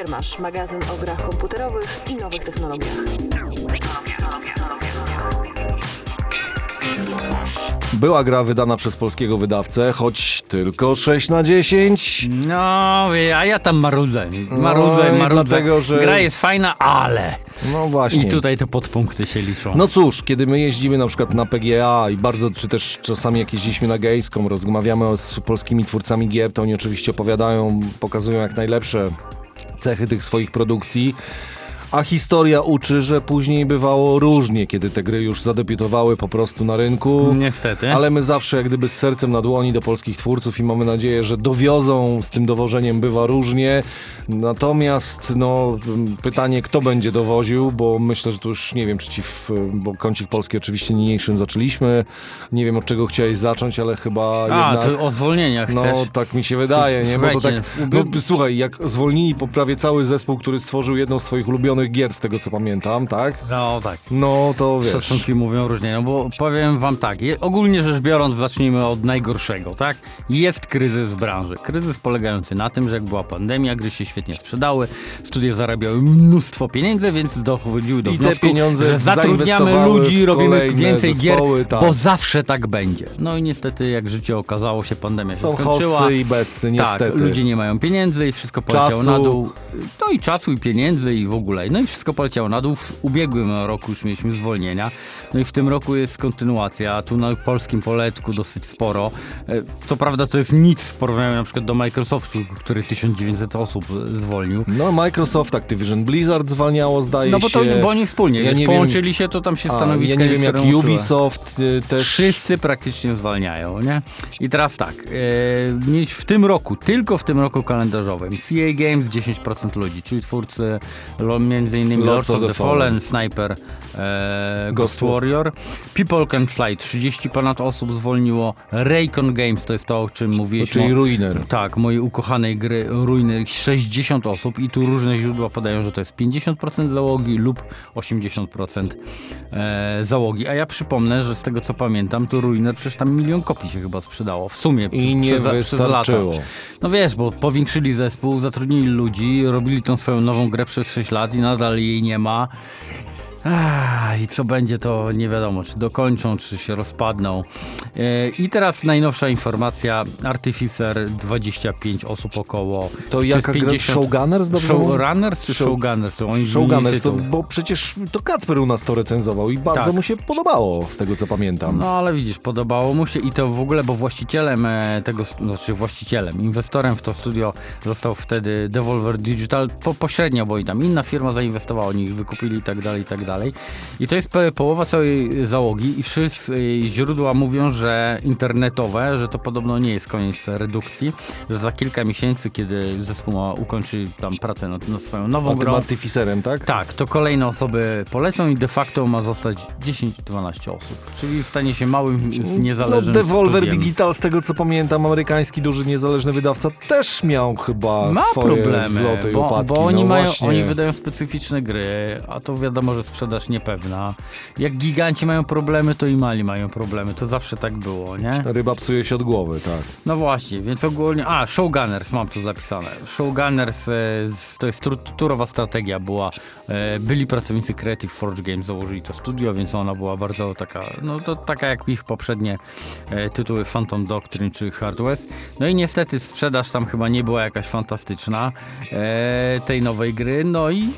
Giermasz, magazyn o grach komputerowych i nowych technologiach. Była gra wydana przez polskiego wydawcę, choć tylko 6 na 10. No, a ja tam marudzę. Marudzę, No marudzę. dlatego, że- Gra jest fajna, ale... No właśnie. I tutaj te podpunkty się liczą. No cóż, kiedy my jeździmy na przykład na PGA i bardzo, czy też czasami jak jeździliśmy na Gamescom, rozmawiamy z polskimi twórcami gier, to oni oczywiście opowiadają, pokazują jak najlepsze cechy tych swoich produkcji. A historia uczy, że później bywało różnie, kiedy te gry już zadebiutowały po prostu na rynku. Niestety. Ale my zawsze jak gdyby z sercem na dłoni do polskich twórców i mamy nadzieję, że dowiozą, z tym dowożeniem bywa różnie. Natomiast no, pytanie, kto będzie dowoził, bo myślę, że to już nie wiem, czy ci, w, bo kącik polski oczywiście niniejszym zaczęliśmy. Nie wiem od czego chciałeś zacząć, ale chyba A, jednak... to o zwolnieniach No chcesz? tak mi się wydaje, nie? Bo to tak, no, słuchaj, jak zwolnili po prawie cały zespół, który stworzył jedną z twoich ulubionych gier, z tego co pamiętam, tak? No tak. No to wiesz. Szacunki mówią różnie, no bo powiem wam tak, ogólnie rzecz biorąc zacznijmy od najgorszego, tak? Jest kryzys w branży. Kryzys polegający na tym, że jak była pandemia, gry się świetnie sprzedały, studia zarabiały mnóstwo pieniędzy, więc dochodziły do I te wniosku, pieniądze że zatrudniamy ludzi, robimy więcej zespoły, gier, tak. bo zawsze tak będzie. No i niestety, jak życie okazało się, pandemia Są się skończyła. hossy i bezsy, niestety. Tak, ludzie nie mają pieniędzy i wszystko poleciało na dół. No i czasu i pieniędzy i w ogóle. No i wszystko poleciało na dół. W ubiegłym roku już mieliśmy zwolnienia. No i w tym roku jest kontynuacja. Tu na polskim poletku dosyć sporo. E, To prawda to jest nic w porównaniu na przykład do Microsoftu, który 1900 osób zwolnił. No Microsoft, Activision Blizzard zwalniało, zdaje No bo to się. bo oni wspólnie, Ja nie wiem- połączyli się, to tam się stanowiska Ja nie wiem jak. Ubisoft y, też... Wszyscy praktycznie zwalniają, nie? I teraz tak, mieć w tym roku, tylko w tym roku kalendarzowym, CA Games 10% ludzi, czyli twórcy między innymi Lords of the, Fallen, Sniper, e, Ghost Warrior, People Can Fly 30 ponad osób zwolniło, Raycon Games to jest to, o czym mówiliśmy. Czyli Ruiner. Tak, mojej ukochanej gry Ruiner 60 osób i tu różne źródła podają, że to jest 50% załogi lub 80% e, załogi. A ja przypomnę, że z tego co pamiętam, to Ruiner przecież tam milion kopii się chyba sprzedało w sumie I nie przez, przez wystarczyło. No wiesz, bo powiększyli zespół, zatrudnili ludzi, robili tą swoją nową grę przez 6 lat i nadal jej nie ma. I co będzie, to nie wiadomo, czy dokończą, czy się rozpadną. E, I teraz najnowsza informacja. Artificer 25 osób około. To jaka gra? Showgunners, dobrze? Showrunners czy Show- Showgunners? Oni Showgunners, to, bo przecież to Kacper u nas to recenzował i bardzo Tak. mu się podobało, z tego co pamiętam. No ale widzisz, podobało mu się i to w ogóle, bo właścicielem e, tego, znaczy właścicielem, inwestorem w to studio został wtedy Devolver Digital, po, pośrednio, bo i tam inna firma zainwestowała, oni ich wykupili i tak dalej, i tak dalej. I to jest połowa całej załogi i wszyscy źródła mówią, że internetowe, że to podobno nie jest koniec redukcji, że za kilka miesięcy, kiedy zespół ukończy tam pracę nad, nad swoją nową grą, tak? tak, to kolejne osoby polecą i de facto ma zostać 10-12 osób. Czyli stanie się małym, No niezależnym Devolver studiem. Digital, z tego co pamiętam, amerykański duży niezależny wydawca też miał chyba Ma swoje problemy, wzloty i upadki. bo oni, no mają, właśnie. oni wydają specyficzne gry, a to wiadomo, że sprzedaż niepewna. Jak giganci mają problemy, to i mali mają problemy. To zawsze tak było, nie? Ryba psuje się od głowy, tak. No właśnie, więc ogólnie. A, Showgunners, mam tu zapisane. Showgunners e, to jest turowa strategia. Była, e, byli pracownicy Creative Forge Games, założyli to studio, więc ona była bardzo taka, no to taka jak ich poprzednie e, tytuły Phantom Doctrine czy Hard West. No i niestety sprzedaż tam chyba nie była jakaś fantastyczna tej nowej gry. No i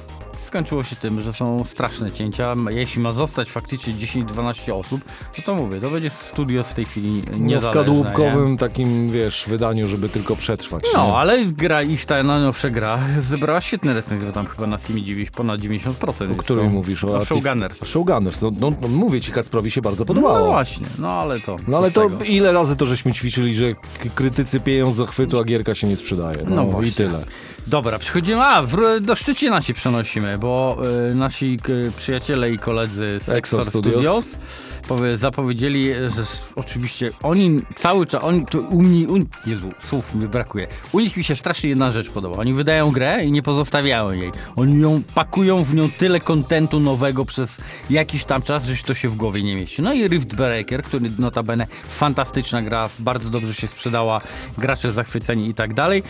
skończyło się tym, że są straszne cięcia. Jeśli ma zostać faktycznie 10-12 osób, to to mówię, to będzie studio w tej chwili No, w niezależne. nie? kadłubkowym takim, wiesz, wydaniu, żeby tylko przetrwać. nie? No, ale gra, ich ta najnowsza gra zebrała świetne recenzje, bo tam chyba na Steamie dziewięć- ponad 90%. O której to- mówisz? O O Showgunners. Showgunners. No, no, no, mówię ci, Kacprowi się bardzo podobało. No właśnie, no ale to. No ale to tego? ile razy to żeśmy ćwiczyli, że krytycy pieją z zachwytu, a gierka się nie sprzedaje. No, No właśnie. i tyle. Dobra, przechodzimy. A, w, do Szczecina się przenosimy, bo y, nasi przyjaciele i koledzy z Exor Studios. Studios, powie, zapowiedzieli, że oczywiście oni cały czas, oni, to u mnie, u, Jezu, słów mi brakuje. U nich mi się strasznie jedna rzecz podoba. Oni wydają grę i nie pozostawiają jej. Oni ją pakują w nią tyle kontentu nowego przez jakiś tam czas, że się to się w głowie nie mieści. No i Rift Breaker, który notabene fantastyczna gra, bardzo dobrze się sprzedała, gracze zachwyceni i tak dalej.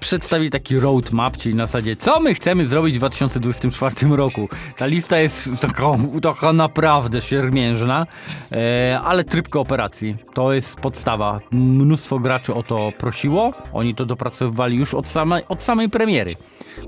Przedstawili taki roadmap, czyli na zasadzie, co my chcemy zrobić w 2024 roku. Ta lista jest taka, taka naprawdę siermiężna, e, ale tryb kooperacji to jest podstawa. Mnóstwo graczy o to prosiło, oni to dopracowywali już od samej, od samej premiery.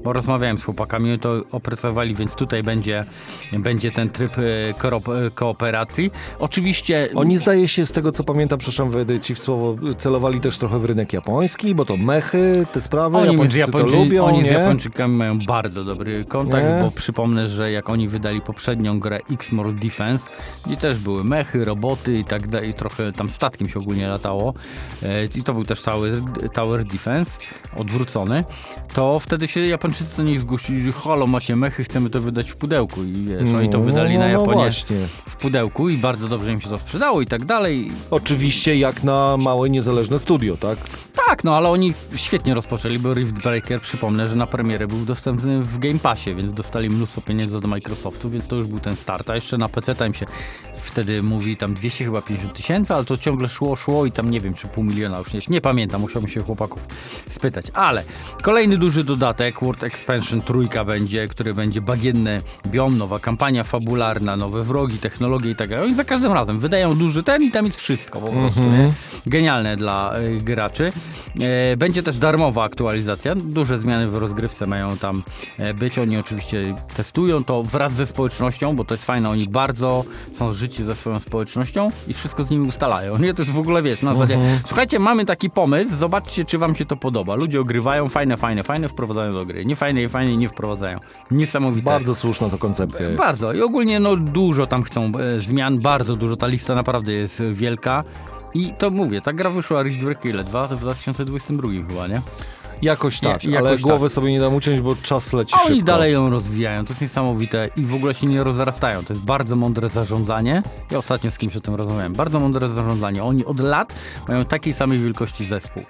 Bo rozmawiałem z chłopakami, to opracowali, więc tutaj będzie, będzie ten tryb e, e, kooperacji. Oczywiście Oni zdaje się, z tego co pamiętam, przepraszam, wejdę ci w słowo, celowali też trochę w rynek japoński, bo to mechy, te sprawy, Oni, z, Japończycy Japończy, to lubią, oni nie? z Japończykami mają bardzo dobry kontakt, Nie? bo przypomnę, że jak oni wydali poprzednią grę X-More Defense, gdzie też były mechy, roboty i tak dalej, i trochę tam statkiem się ogólnie latało, e, i to był też tower, tower Defense, odwrócony, to wtedy się Japończycy do nich zgłosili, że halo, macie mechy, chcemy to wydać w pudełku i wiesz, oni to No, wydali na no Japonię w pudełku i bardzo dobrze im się to sprzedało i tak dalej. Oczywiście jak na małe, niezależne studio, tak? Tak, no ale oni świetnie rozpoczęli, bo Rift Breaker, przypomnę, że na premierę był dostępny w Game Passie, więc dostali mnóstwo pieniędzy od Microsoftu, więc to już był ten start. A jeszcze na PC tam się wtedy mówi tam 200 chyba 50 tysięcy, ale to ciągle szło, szło i tam nie wiem, czy pół miliona już nie, nie pamiętam, musiałbym się chłopaków spytać. Ale kolejny duży dodatek, World Expansion trójka będzie, który będzie bagienny biom, nowa kampania fabularna, nowe wrogi, technologie i tak dalej. Oni za każdym razem wydają duży ten i tam jest wszystko po prostu, nie? Genialne dla y, graczy. E, będzie też darmowa aktualizacja. Duże zmiany w rozgrywce mają tam e, być. Oni oczywiście testują to wraz ze społecznością, bo to jest fajne. Oni bardzo są życi ze swoją społecznością i wszystko z nimi ustalają. Nie, to jest w ogóle, wiesz, na zasadzie, słuchajcie, mamy taki pomysł, zobaczcie, czy wam się to podoba. Ludzie ogrywają, fajne, fajne, fajne, wprowadzają do gry. Nie fajne, fajne, nie wprowadzają. Niesamowite. Bardzo słuszna to koncepcja jest. Bardzo. I ogólnie no dużo tam chcą e, zmian, bardzo dużo. Ta lista naprawdę jest wielka. I to mówię, ta gra wyszła Rift Breaker ile? Dwa? To w 2022 chyba, nie? Jakoś tak, jakoś ale tak. głowy sobie nie dam uciąć, bo czas leci A oni szybko. dalej ją rozwijają, to jest niesamowite i w ogóle się nie rozrastają. To jest bardzo mądre zarządzanie. Ja ostatnio z kimś o tym rozmawiałem. Bardzo mądre zarządzanie. Oni od lat mają takiej samej wielkości zespół.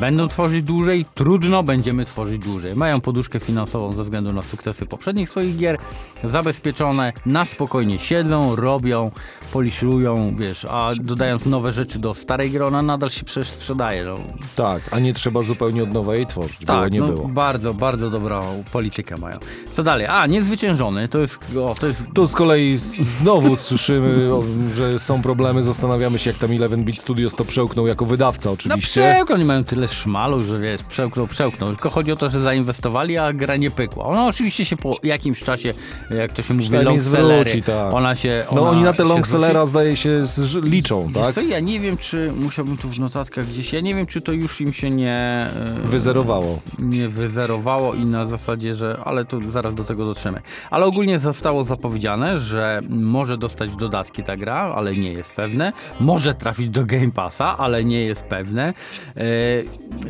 Będą tworzyć dłużej, trudno, będziemy tworzyć dłużej. Mają poduszkę finansową ze względu na sukcesy poprzednich swoich gier, zabezpieczone, na spokojnie siedzą, robią, poliszują, wiesz, a dodając nowe rzeczy do starej gry, ona nadal się przecież sprzedaje. No, Tak, a nie trzeba zupełnie od nowa jej tworzyć, było tak, nie no, było. bardzo, bardzo dobrą politykę mają. Co dalej? A, niezwyciężony, to jest, o, to jest Tu z kolei znowu słyszymy, o, że są problemy, zastanawiamy się jak tam 11-bit Studios to przełknął jako wydawca No oczywiście. przełknął, oni mają tyle szmalu, że wiesz, przełknął, przełknął. Tylko chodzi o to, że zainwestowali, a gra nie pykła. Ona oczywiście się po jakimś czasie, jak to się mówi, longsellery, tak. ona się... no ona oni na te longsellera zdaje się liczą, Wiesz tak? co, ja nie wiem, czy musiałbym tu w notatkach gdzieś, ja nie wiem, czy to już im się nie... e, Wyzerowało. nie wyzerowało i na zasadzie, że. Ale tu zaraz do tego dotrzemy. Ale ogólnie zostało zapowiedziane, że może dostać dodatki ta gra, ale nie jest pewne. Może trafić do Game Passa, ale nie jest pewne.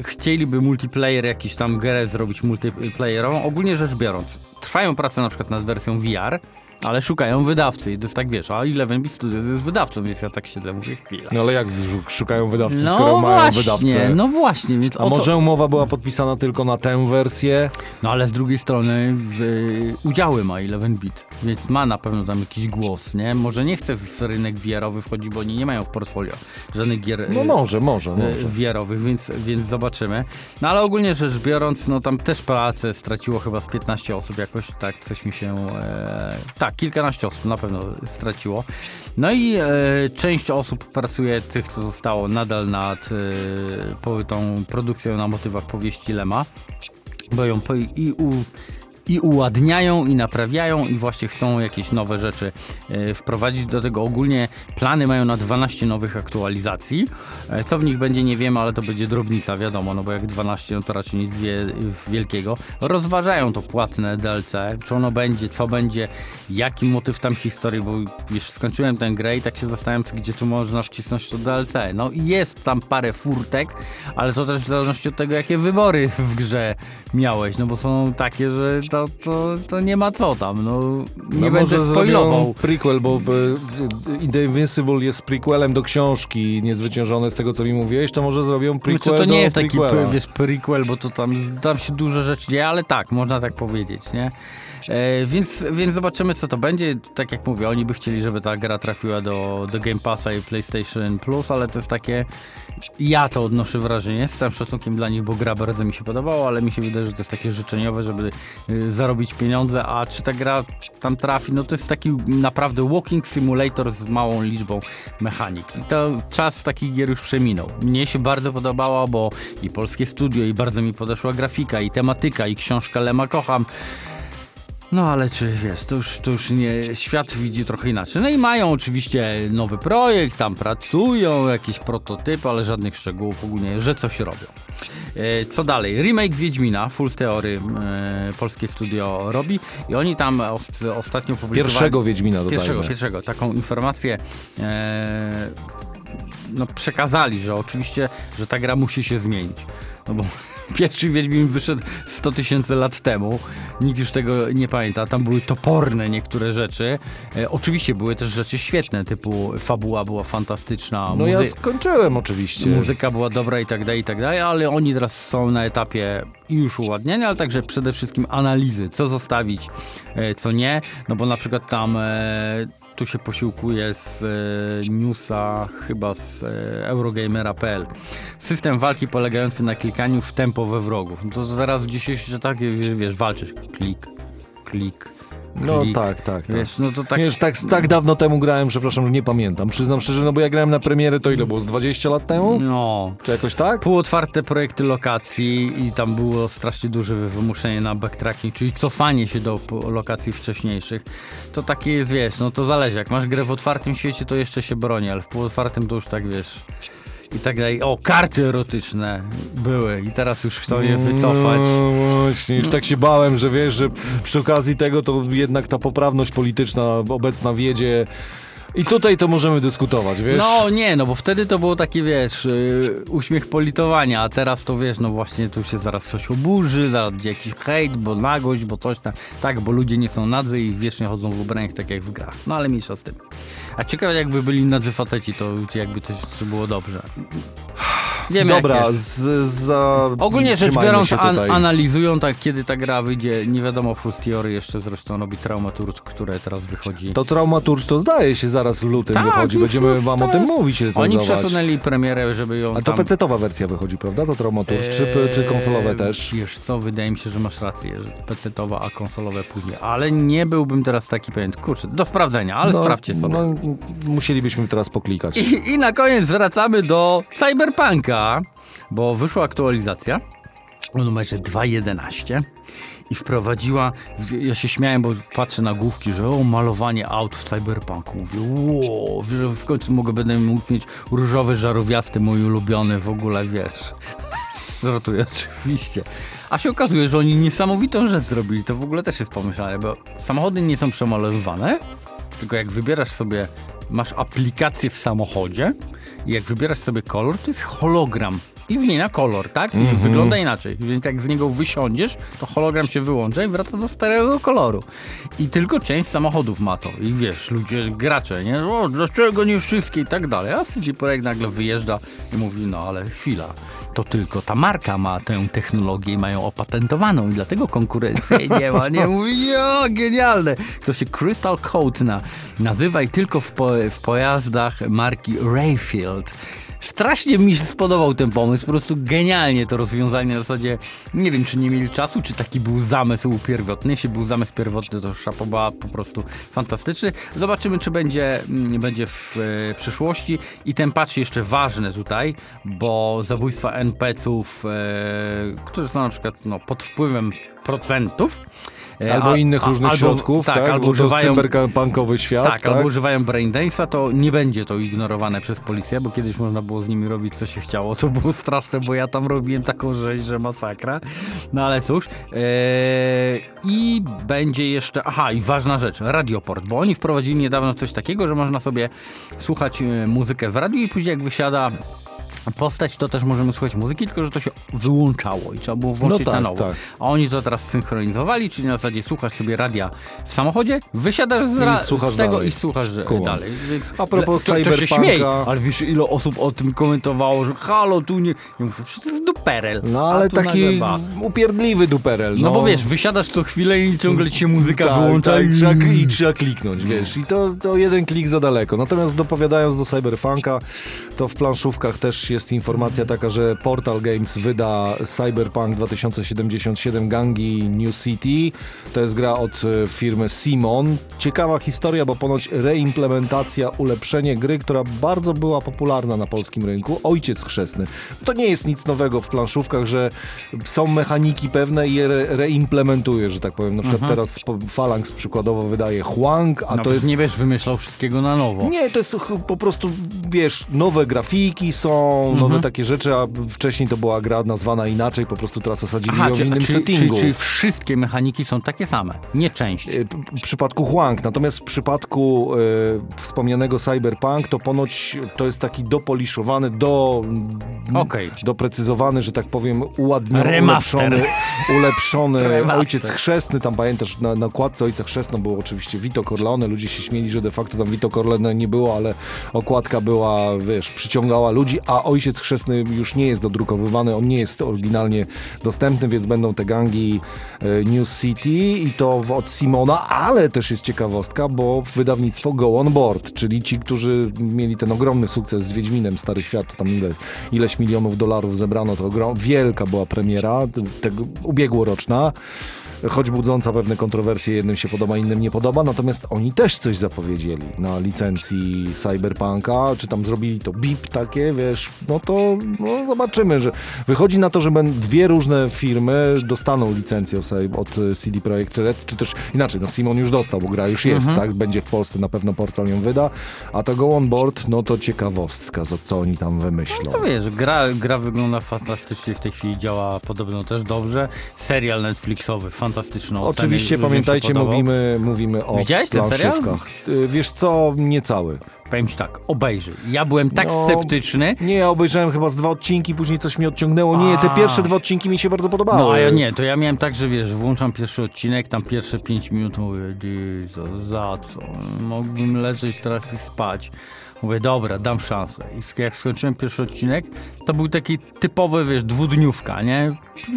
Chcieliby multiplayer, jakiś tam grę zrobić multiplayerową. Ogólnie rzecz biorąc, trwają prace na przykład nad wersją VR. Ale szukają wydawcy i to jest tak, wiesz, a Eleven Beat Studios jest wydawcą, więc ja tak siedzę, mówię, chwila. No ale jak sz- szukają wydawcy, No skoro mają właśnie, wydawcę? no właśnie, więc A to- może umowa była podpisana tylko na tę wersję? No ale z drugiej strony w, udziały ma Eleven Bit, więc ma na pewno tam jakiś głos, nie? Może nie chce w rynek VR-owy wchodzić, bo oni nie mają w portfolio żadnych gier No y, może, może, y, może. VR-owych, więc, więc zobaczymy. No ale ogólnie rzecz biorąc, no tam też pracę straciło chyba z 15 osób jakoś, tak, coś mi się... E, tak, kilkanaście osób na pewno straciło. No i e, część osób pracuje, tych co zostało nadal nad e, tą produkcją na motywach powieści Lema bo ją i, u, i uładniają, i naprawiają, i właśnie chcą jakieś nowe rzeczy e, wprowadzić. Do tego ogólnie plany mają na 12 nowych aktualizacji. E, co w nich będzie, nie wiemy, ale to będzie drobnica, wiadomo, no bo jak 12, no to raczej nic wie, wielkiego. Rozważają to płatne DLC, czy ono będzie, co będzie, jaki motyw tam historii, bo wiesz, skończyłem tę grę i tak się zastanawiam, gdzie tu można wcisnąć to DLC. No i jest tam parę furtek, ale to też w zależności od tego, jakie wybory w grze miałeś, no bo są takie, że to, to, to nie ma co tam, no nie no będę spoilował. prequel, bo The Invincible jest prequelem do książki niezwyciężone z tego, co mi mówiłeś, to może zrobią prequel Znaczy, to nie jest taki, prequela. wiesz, prequel, bo to tam, tam się dużo rzeczy dzieje, ale tak, można tak powiedzieć, nie? E, więc, więc zobaczymy, co to będzie. Tak jak mówię, oni by chcieli, żeby ta gra trafiła do, do Game Passa i PlayStation Plus, ale to jest takie. Ja to odnoszę wrażenie, z całym szacunkiem dla nich, bo gra bardzo mi się podobała, ale mi się wydaje, że to jest takie życzeniowe, żeby y, zarobić pieniądze, a czy ta gra tam trafi, no to jest taki naprawdę walking simulator z małą liczbą mechanik. I to czas takich gier już przeminął. Mnie się bardzo podobało, bo i polskie studio, i bardzo mi podeszła grafika, i tematyka, i książka Lema kocham. No ale czy wiesz, to już, to już nie, świat widzi trochę inaczej. No i mają oczywiście nowy projekt, tam pracują, jakieś prototypy, ale żadnych szczegółów ogólnie, że coś robią. E, Co dalej? Remake Wiedźmina, Full Theory, e, polskie studio robi i oni tam os- ostatnio publikowali... Pierwszego Wiedźmina dodajmy. Pierwszego, pierwszego. Taką informację e, no, przekazali, że oczywiście, że ta gra musi się zmienić. No bo pierwszy Wiedźmin wyszedł 100 tysięcy lat temu. Nikt już tego nie pamięta. Tam były toporne niektóre rzeczy. E, oczywiście były też rzeczy świetne, typu fabuła była fantastyczna, No ja skończyłem oczywiście. muzyka była dobra i tak dalej, i tak dalej, ale oni teraz są na etapie już uładniania, ale także przede wszystkim analizy, co zostawić, e, co nie, no bo na przykład tam e, tu się posiłkuje z e, newsa chyba z e, Eurogamera.pl. System walki polegający na klikaniu w tempo we wrogów. No to zaraz w dzisiejszych takie, wiesz, wiesz, walczysz. Klik, klik, No klik. tak, tak, tak. Wiesz, no to tak... Już tak, tak dawno temu grałem, przepraszam, że nie pamiętam. Przyznam szczerze, no bo ja grałem na premierę, to ile było? Z 20 lat temu? No, Czy jakoś tak? półotwarte projekty lokacji i tam było strasznie duże wymuszenie na backtracking, czyli cofanie się do lokacji wcześniejszych. To takie jest, wiesz, no to zależy. Jak masz grę w otwartym świecie, to jeszcze się broni, ale w półotwartym to już tak, wiesz... I tak dalej. O, karty erotyczne były i teraz już chcą je wycofać. No właśnie, już tak się bałem, że wiesz, że przy okazji tego to jednak ta poprawność polityczna obecna wiedzie. I tutaj to możemy dyskutować, wiesz? No nie, no bo wtedy to było takie, wiesz, yy, uśmiech politowania, a teraz to wiesz, no właśnie tu się zaraz coś oburzy, zaraz będzie jakiś hejt, bo nagość, bo coś tam. Tak, bo ludzie nie są nadzy i wiecznie chodzą w ubraniach tak jak w grach. No ale mniejsza z tym. A ciekawe jakby byli nadzy faceci, to jakby to było dobrze. Wiemy Dobra, z, za... Ogólnie rzecz biorąc, an, analizują tak, kiedy ta gra wyjdzie. Nie wiadomo, Fust Theory jeszcze zresztą robi Traumaturg, które teraz wychodzi. To Traumaturg to zdaje się zaraz w lutym Tak, wychodzi. Będziemy już wam o tym mówić, Oni recenzować. przesunęli premierę, żeby ją A to tam... PC-towa wersja wychodzi, prawda? To Traumaturg, czy, czy konsolowe Eee, też? Wiesz co, wydaje mi się, że masz rację, że PC-towa, a konsolowe później. Ale nie byłbym teraz taki pewien. Kurczę, do sprawdzenia, ale sprawdźcie sobie. No, musielibyśmy teraz poklikać. I, I na koniec wracamy do Cyberpunka, bo wyszła aktualizacja o numerze 2.11 i wprowadziła, ja się śmiałem, bo patrzę na główki, że o, malowanie aut w Cyberpunku. Mówię, wow, w końcu mogę, będę mógł mieć różowy, żarówiasty, mój ulubiony w ogóle, wiesz. Żartuję oczywiście. A się okazuje, że oni niesamowitą rzecz zrobili. To w ogóle też jest pomyślane, bo samochody nie są przemalowywane, tylko jak wybierasz sobie, masz aplikację w samochodzie i jak wybierasz sobie kolor, to jest hologram. I zmienia kolor, tak? I wygląda inaczej. Więc jak z niego wysiądziesz, to hologram się wyłącza i wraca do starego koloru. I tylko część samochodów ma to. I wiesz, ludzie, gracze, nie? O, dlaczego nie wszystkie i tak dalej. A CD Projekt nagle wyjeżdża i mówi, no ale chwila. To tylko ta marka ma tę technologię i mają opatentowaną i dlatego konkurencji nie ma. Nie mówi, jo, genialne. To się Crystal Code na, nazywa i tylko w, po, w pojazdach marki Rayfield. Strasznie mi się spodobał ten pomysł, po prostu genialnie to rozwiązanie na zasadzie, nie wiem czy nie mieli czasu, czy taki był zamysł pierwotny, jeśli był zamysł pierwotny to szapoba po prostu fantastyczny. Zobaczymy czy będzie, będzie w e, przyszłości i ten patch jeszcze ważny tutaj, bo zabójstwa NPC-ów, e, którzy są na przykład no, pod wpływem procentów, e, Albo a- innych różnych albo- środków, tak? tak, albo używają cyberpunkowy świat, tak, tak? albo używają braindance'a, to nie będzie to ignorowane przez policję, bo kiedyś można było z nimi robić co się chciało. To było straszne, bo ja tam robiłem taką rzeź, że masakra. No ale cóż. Eee, I będzie jeszcze, aha, i ważna rzecz, radioport, bo oni wprowadzili niedawno coś takiego, że można sobie słuchać e, muzykę w radiu i później jak wysiada postać, to też możemy słuchać muzyki, tylko że to się wyłączało i trzeba było włączyć No tak, na nowo. tak. A oni to teraz synchronizowali, czyli na zasadzie słuchasz sobie radia w samochodzie, wysiadasz z, ra- z tego dalej. i słuchasz e, Kumam. dalej. Więc A propos to, to się ale wiesz ile osób o tym komentowało, że halo, tu nie... Ja mówię, to jest duperel. No ale taki upierdliwy duperel. No, bo wiesz, wysiadasz co chwilę i ciągle ci się muzyka tak, wyłącza tak, i... trzeba, i trzeba kliknąć, wiesz, i to, to jeden klik za daleko. Natomiast dopowiadając do Cyberpunka, to w planszówkach też jest informacja taka, że Portal Games wyda Cyberpunk 2077 Gangi New City. To jest gra od e, firmy Simon. Ciekawa historia, bo ponoć reimplementacja, ulepszenie gry, która bardzo była popularna na polskim rynku. Ojciec chrzestny. To nie jest nic nowego w planszówkach, że są mechaniki pewne i je re- reimplementuje, że tak powiem. Na przykład teraz po- Phalanx przykładowo wydaje Huang, a No, to jest nie wiesz, wymyślał wszystkiego na nowo. nie, to jest po prostu, wiesz, nowe grafiki są, Mhm. nowe takie rzeczy, a wcześniej to była gra nazwana inaczej, po prostu teraz osadzili Aha, ją w czy, innym czy, settingu. czy wszystkie mechaniki są takie same, nie część. Y, W przypadku Huang, natomiast w przypadku y, wspomnianego Cyberpunk to ponoć to jest taki dopoliszowany, do, Okej. doprecyzowany, że tak powiem, uładniony, ulepszony, ulepszony Remaster. ojciec chrzestny. Tam pamiętasz, na, na okładce ojca chrzestno było oczywiście Vito Corleone. Ludzie się śmieli, że de facto tam Vito Corleone nie było, ale okładka była, wiesz, przyciągała ludzi, a ojciec chrzestny już nie jest dodrukowywany, on nie jest oryginalnie dostępny, więc będą te gangi e, New City i to od Simona, ale też jest ciekawostka, bo wydawnictwo Go On Board, czyli ci, którzy mieli ten ogromny sukces z Wiedźminem Stary Świat, tam ile, ileś milionów dolarów zebrano, to ogrom, wielka była premiera, tego, ubiegłoroczna, choć budząca pewne kontrowersje, jednym się podoba, innym nie podoba, natomiast oni też coś zapowiedzieli na licencji Cyberpunka, czy tam zrobili to BIP takie, wiesz, no to no zobaczymy, że wychodzi na to, że dwie różne firmy dostaną licencję od- CD Projekt Red, czy też inaczej, no Simon już dostał, bo gra już jest, tak, będzie w Polsce, na pewno portal ją wyda, a to Go On Board, no to ciekawostka, za co oni tam wymyślą. No wiesz, gra, gra wygląda fantastycznie, w tej chwili działa podobno też dobrze. Serial Netflixowy, fantastyczny. Oceny, Oczywiście pamiętajcie, mówimy, mówimy o Widziałeś ten serial? planszówkach. Y, Wiesz co, nie cały. Powiem ci tak, obejrzyj. Ja byłem tak No, sceptyczny, Nie, ja obejrzałem chyba z dwa odcinki, później coś mnie odciągnęło. Nie, te pierwsze dwa odcinki mi się bardzo podobały. No a ja nie, to ja miałem tak, że wiesz, włączam pierwszy odcinek, tam pierwsze 5 minut mówię, za co? Mógłbym leżeć teraz i spać. Mówię, dobra, dam szansę. I jak skończyłem pierwszy odcinek, to był taki typowy, wiesz, dwudniówka, nie?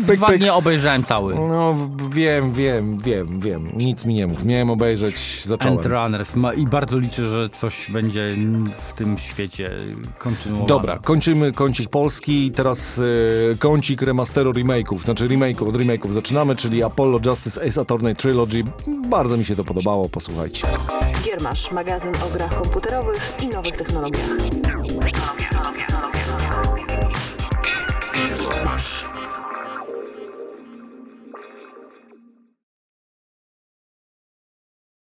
W Pyk, dwa pyk. dni obejrzałem cały. No wiem, wiem, wiem, wiem. Nic mi nie mów. Miałem obejrzeć, zacząłem. Endrunners Ma- i bardzo liczę, że coś będzie w tym świecie kontynuowane. Dobra, kończymy kącik polski. Teraz y, kącik remasteru remake'ów, znaczy remake'ów, od remake'ów zaczynamy, czyli Apollo Justice Ace Attorney Trilogy. Bardzo mi się to podobało, posłuchajcie. Giermasz, magazyn o grach komputerowych i nowych technologiach.